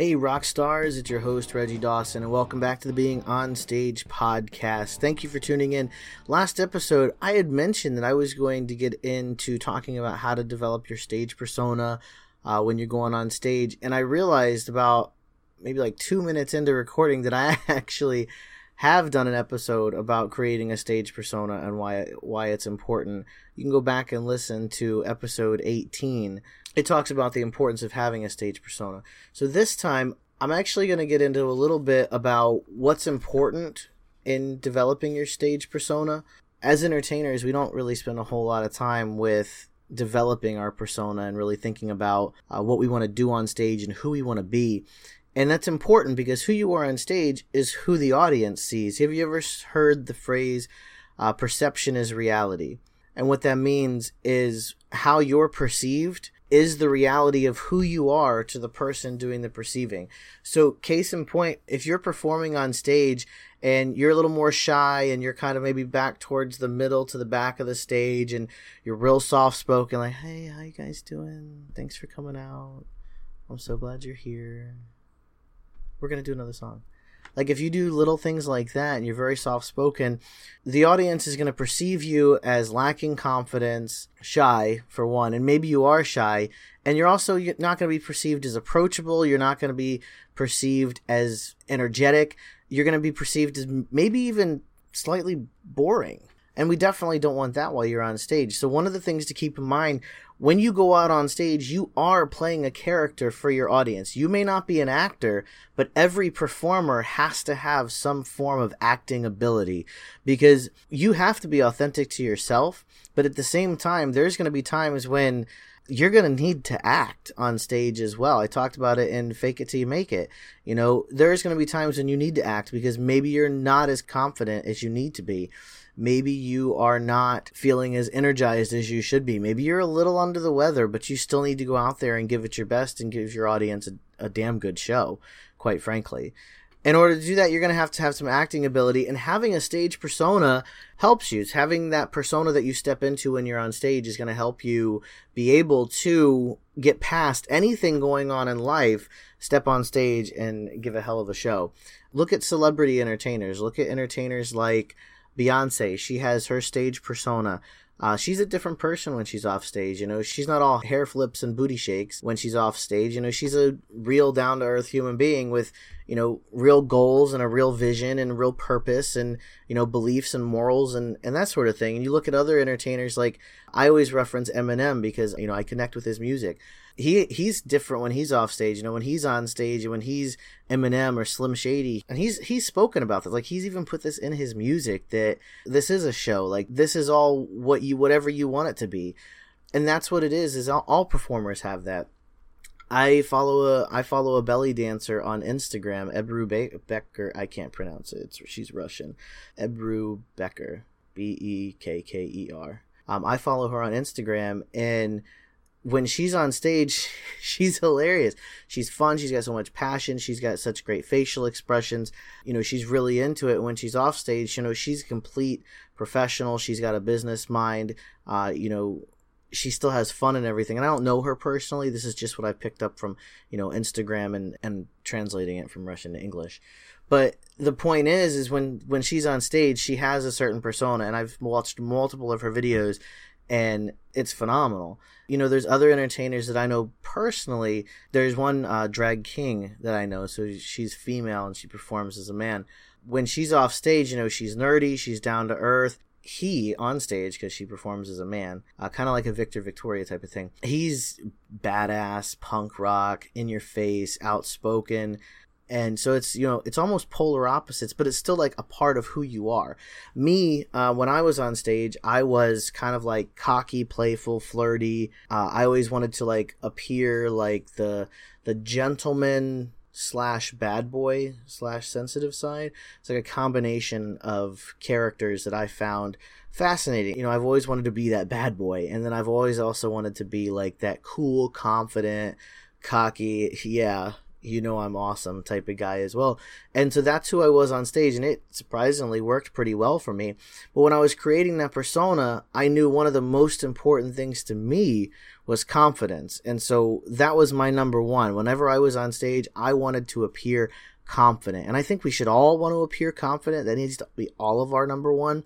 Hey, rock stars, it's your host, Reggie Dawson, and welcome back to the Being On Stage podcast. Thank you for tuning in. Last episode, I had mentioned that I was going to get into talking about how to develop your stage persona uh, when you're going on stage, and I realized about maybe like two minutes into recording that I actually have done an episode about creating a stage persona and why why it's important. You can go back and listen to episode 18 it talks about the importance of having a stage persona. So this time, I'm actually going to get into a little bit about what's important in developing your stage persona. As entertainers, we don't really spend a whole lot of time with developing our persona and really thinking about uh, what we want to do on stage and who we want to be. And that's important because who you are on stage is who the audience sees. Have you ever heard the phrase, uh, perception is reality? And what that means is how you're perceived is the reality of who you are to the person doing the perceiving. So, case in point, if you're performing on stage and you're a little more shy and you're kind of maybe back towards the middle to the back of the stage and you're real soft spoken, like, hey, how you guys doing? Thanks for coming out. I'm so glad you're here. We're to do another song. Like if you do little things like that and you're very soft spoken, the audience is going to perceive you as lacking confidence, shy for one, and maybe you are shy, and you're also not going to be perceived as approachable. You're not going to be perceived as energetic. You're going to be perceived as maybe even slightly boring. And we definitely don't want that while you're on stage. So one of the things to keep in mind when you go out on stage, you are playing a character for your audience. You may not be an actor, but every performer has to have some form of acting ability because you have to be authentic to yourself. But at the same time, there's going to be times when you're going to need to act on stage as well. I talked about it in Fake It Till You Make It. You know, there's going to be times when you need to act because maybe you're not as confident as you need to be maybe you are not feeling as energized as you should be. Maybe you're a little under the weather, but you still need to go out there and give it your best and give your audience a, a damn good show, quite frankly. In order to do that, you're going to have to have some acting ability, and having a stage persona helps you. It's having that persona that you step into when you're on stage is going to help you be able to get past anything going on in life, step on stage, and give a hell of a show. Look at celebrity entertainers. Look at entertainers like Beyonce, she has her stage persona. Uh, she's a different person when she's off stage. You know, she's not all hair flips and booty shakes when she's off stage. You know, she's a real down to earth human being with, you know, real goals and a real vision and real purpose and, you know, beliefs and morals and, and that sort of thing. And you look at other entertainers like I always reference Eminem because, you know, I connect with his music he he's different when he's off stage. You know, when he's on stage and when he's Eminem or Slim Shady, and he's he's spoken about this. Like he's even put this in his music that this is a show. Like this is all what you whatever you want it to be, and that's what it is. Is all, all performers have that. I follow a I follow a belly dancer on Instagram, Ebru Be- Becker. I can't pronounce it. It's, she's Russian. Ebru Becker, B E K K E R. Um, I follow her on Instagram, and when she's on stage, she's hilarious. She's fun. She's got so much passion. She's got such great facial expressions. You know, she's really into it. When she's off stage, you know, she's a complete professional. She's got a business mind. Uh, you know, she still has fun and everything. And I don't know her personally. This is just what I picked up from, you know, Instagram and, and translating it from Russian to English. But the point is, is when, when she's on stage, she has a certain persona. And I've watched multiple of her videos and it's phenomenal. You know, there's other entertainers that I know personally. There's one uh, drag king that I know, so she's female and she performs as a man. When she's off stage, you know, she's nerdy, she's down to earth. He on stage because she performs as a man, uh, kind of like a Victor Victoria type of thing. He's badass, punk rock, in your face, outspoken and so it's you know it's almost polar opposites but it's still like a part of who you are me uh, when i was on stage i was kind of like cocky playful flirty uh, i always wanted to like appear like the the gentleman slash bad boy slash sensitive side. It's like a combination of characters that I found fascinating. You know, I've always wanted to be that bad boy, and then I've always also wanted to be like that cool, confident, cocky, yeah, you know I'm awesome type of guy as well. And so that's who I was on stage, and it surprisingly worked pretty well for me. But when I was creating that persona, I knew one of the most important things to me was confidence. And so that was my number one. Whenever I was on stage, I wanted to appear confident. And I think we should all want to appear confident. That needs to be all of our number one.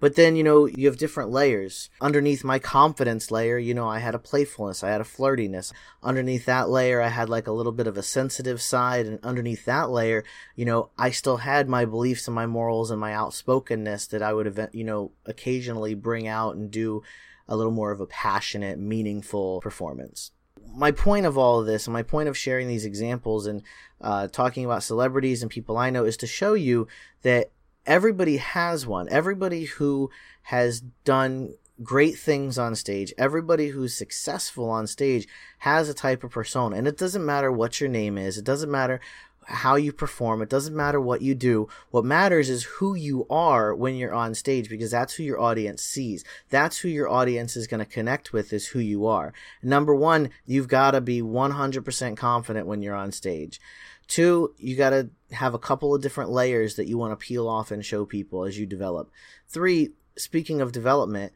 But then, you know, you have different layers. Underneath my confidence layer, you know, I had a playfulness, I had a flirtiness. Underneath that layer, I had like a little bit of a sensitive side. And underneath that layer, you know, I still had my beliefs and my morals and my outspokenness that I would, you know, occasionally bring out and do a little more of a passionate, meaningful performance my point of all of this and my point of sharing these examples and uh, talking about celebrities and people I know is to show you that everybody has one. Everybody who has done great things on stage, everybody who's successful on stage has a type of persona. And it doesn't matter what your name is, it doesn't matter how you perform, it doesn't matter what you do. What matters is who you are when you're on stage because that's who your audience sees. That's who your audience is going to connect with is who you are. Number one, you've got to be 100% confident when you're on stage. Two, you got to have a couple of different layers that you want to peel off and show people as you develop. Three, speaking of development,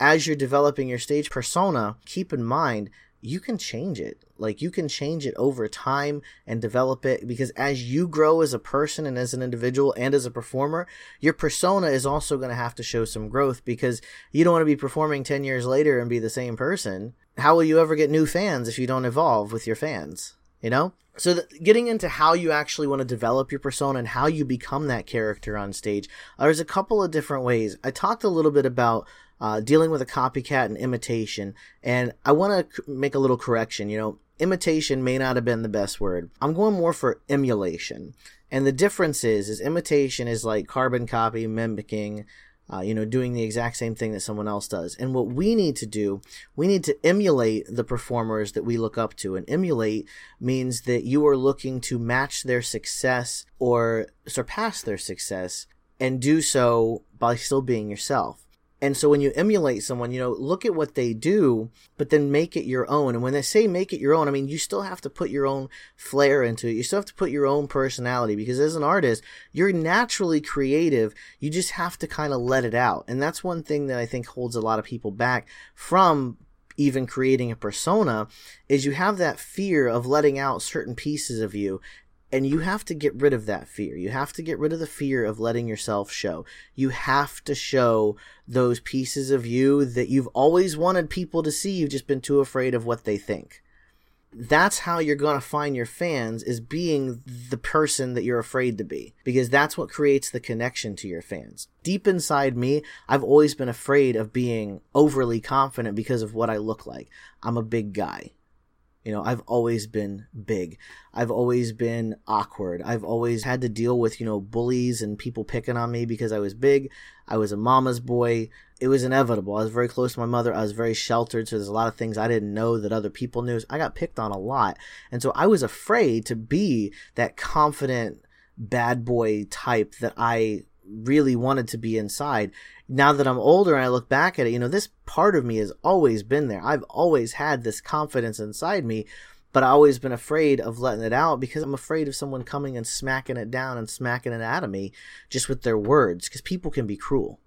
as you're developing your stage persona, keep in mind you can change it. Like you can change it over time and develop it because as you grow as a person and as an individual and as a performer, your persona is also going to have to show some growth because you don't want to be performing 10 years later and be the same person. How will you ever get new fans if you don't evolve with your fans? You know? So, getting into how you actually want to develop your persona and how you become that character on stage, uh, there's a couple of different ways. I talked a little bit about uh, dealing with a copycat and imitation, and I want to make a little correction. You know, imitation may not have been the best word. I'm going more for emulation. And the difference is, is imitation is like carbon copy, mimicking, uh, you know, doing the exact same thing that someone else does. And what we need to do, we need to emulate the performers that we look up to. And emulate means that you are looking to match their success or surpass their success and do so by still being yourself. And so when you emulate someone, you know, look at what they do, but then make it your own. And when they say make it your own, I mean, you still have to put your own flair into it. You still have to put your own personality because as an artist, you're naturally creative. You just have to kind of let it out. And that's one thing that I think holds a lot of people back from even creating a persona is you have that fear of letting out certain pieces of you and you have to get rid of that fear. You have to get rid of the fear of letting yourself show. You have to show those pieces of you that you've always wanted people to see. You've just been too afraid of what they think. That's how you're going to find your fans is being the person that you're afraid to be because that's what creates the connection to your fans. Deep inside me, I've always been afraid of being overly confident because of what I look like. I'm a big guy. You know, I've always been big. I've always been awkward. I've always had to deal with, you know, bullies and people picking on me because I was big. I was a mama's boy. It was inevitable. I was very close to my mother. I was very sheltered. So there's a lot of things I didn't know that other people knew. I got picked on a lot. And so I was afraid to be that confident bad boy type that I really wanted to be inside now that I'm older and I look back at it, you know, this part of me has always been there. I've always had this confidence inside me, but I've always been afraid of letting it out because I'm afraid of someone coming and smacking it down and smacking it out of me just with their words because people can be cruel.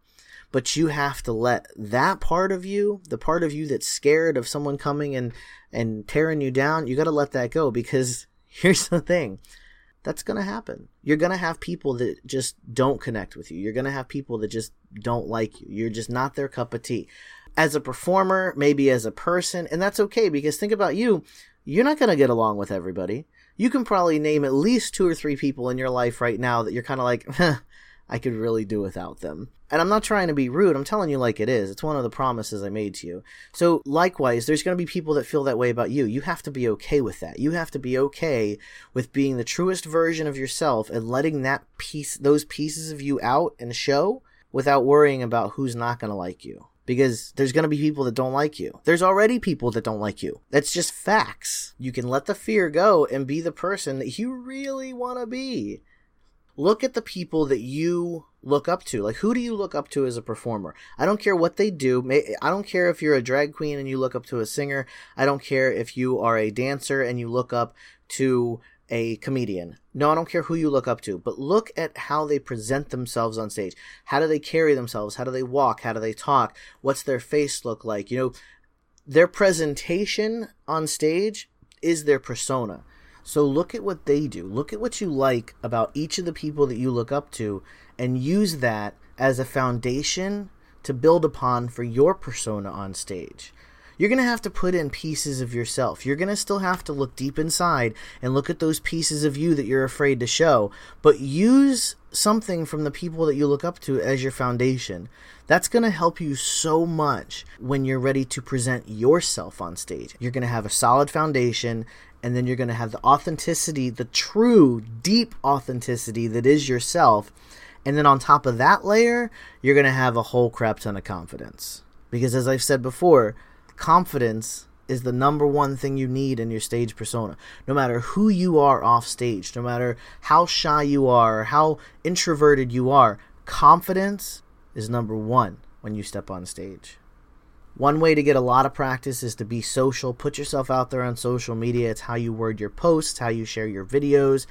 But you have to let that part of you, the part of you that's scared of someone coming and, and tearing you down, you got to let that go because here's the thing that's going to happen. You're going to have people that just don't connect with you. You're going to have people that just don't like you. You're just not their cup of tea. As a performer, maybe as a person, and that's okay because think about you. You're not going to get along with everybody. You can probably name at least two or three people in your life right now that you're kind of like, huh, I could really do without them. And I'm not trying to be rude. I'm telling you like it is. It's one of the promises I made to you. So likewise, there's going to be people that feel that way about you. You have to be okay with that. You have to be okay with being the truest version of yourself and letting that piece, those pieces of you out and show without worrying about who's not going to like you. because there's going to be people that don't like you. There's already people that don't like you. That's just facts. You can let the fear go and be the person that you really want to be. Look at the people that you look up to. Like, who do you look up to as a performer? I don't care what they do. I don't care if you're a drag queen and you look up to a singer. I don't care if you are a dancer and you look up to a comedian. No, I don't care who you look up to, but look at how they present themselves on stage. How do they carry themselves? How do they walk? How do they talk? What's their face look like? You know, their presentation on stage is their persona. So look at what they do. Look at what you like about each of the people that you look up to and use that as a foundation to build upon for your persona on stage you're going to have to put in pieces of yourself. You're going to still have to look deep inside and look at those pieces of you that you're afraid to show, but use something from the people that you look up to as your foundation. That's going to help you so much when you're ready to present yourself on stage. You're going to have a solid foundation and then you're going to have the authenticity, the true, deep authenticity that is yourself. And then on top of that layer, you're going to have a whole crap ton of confidence. Because as I've said before, confidence is the number one thing you need in your stage persona. No matter who you are off stage, no matter how shy you are, how introverted you are, confidence is number one when you step on stage. One way to get a lot of practice is to be social. Put yourself out there on social media. It's how you word your posts, how you share your videos.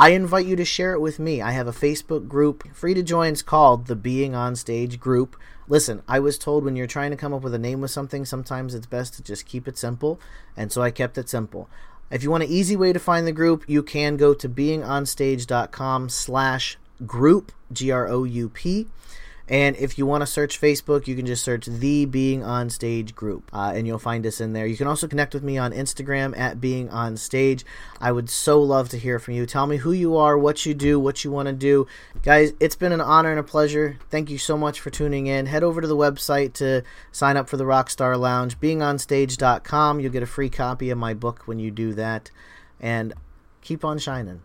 I invite you to share it with me. I have a Facebook group, free to join. It's called the Being on Stage Group. Listen, I was told when you're trying to come up with a name with something, sometimes it's best to just keep it simple, and so I kept it simple. If you want an easy way to find the group, you can go to beingonstage.com slash group, G-R-O-U-P. And if you want to search Facebook, you can just search the Being On Stage group, uh, and you'll find us in there. You can also connect with me on Instagram at Being On Stage. I would so love to hear from you. Tell me who you are, what you do, what you want to do, guys. It's been an honor and a pleasure. Thank you so much for tuning in. Head over to the website to sign up for the Rockstar Lounge, beingonstage.com. You'll get a free copy of my book when you do that, and keep on shining.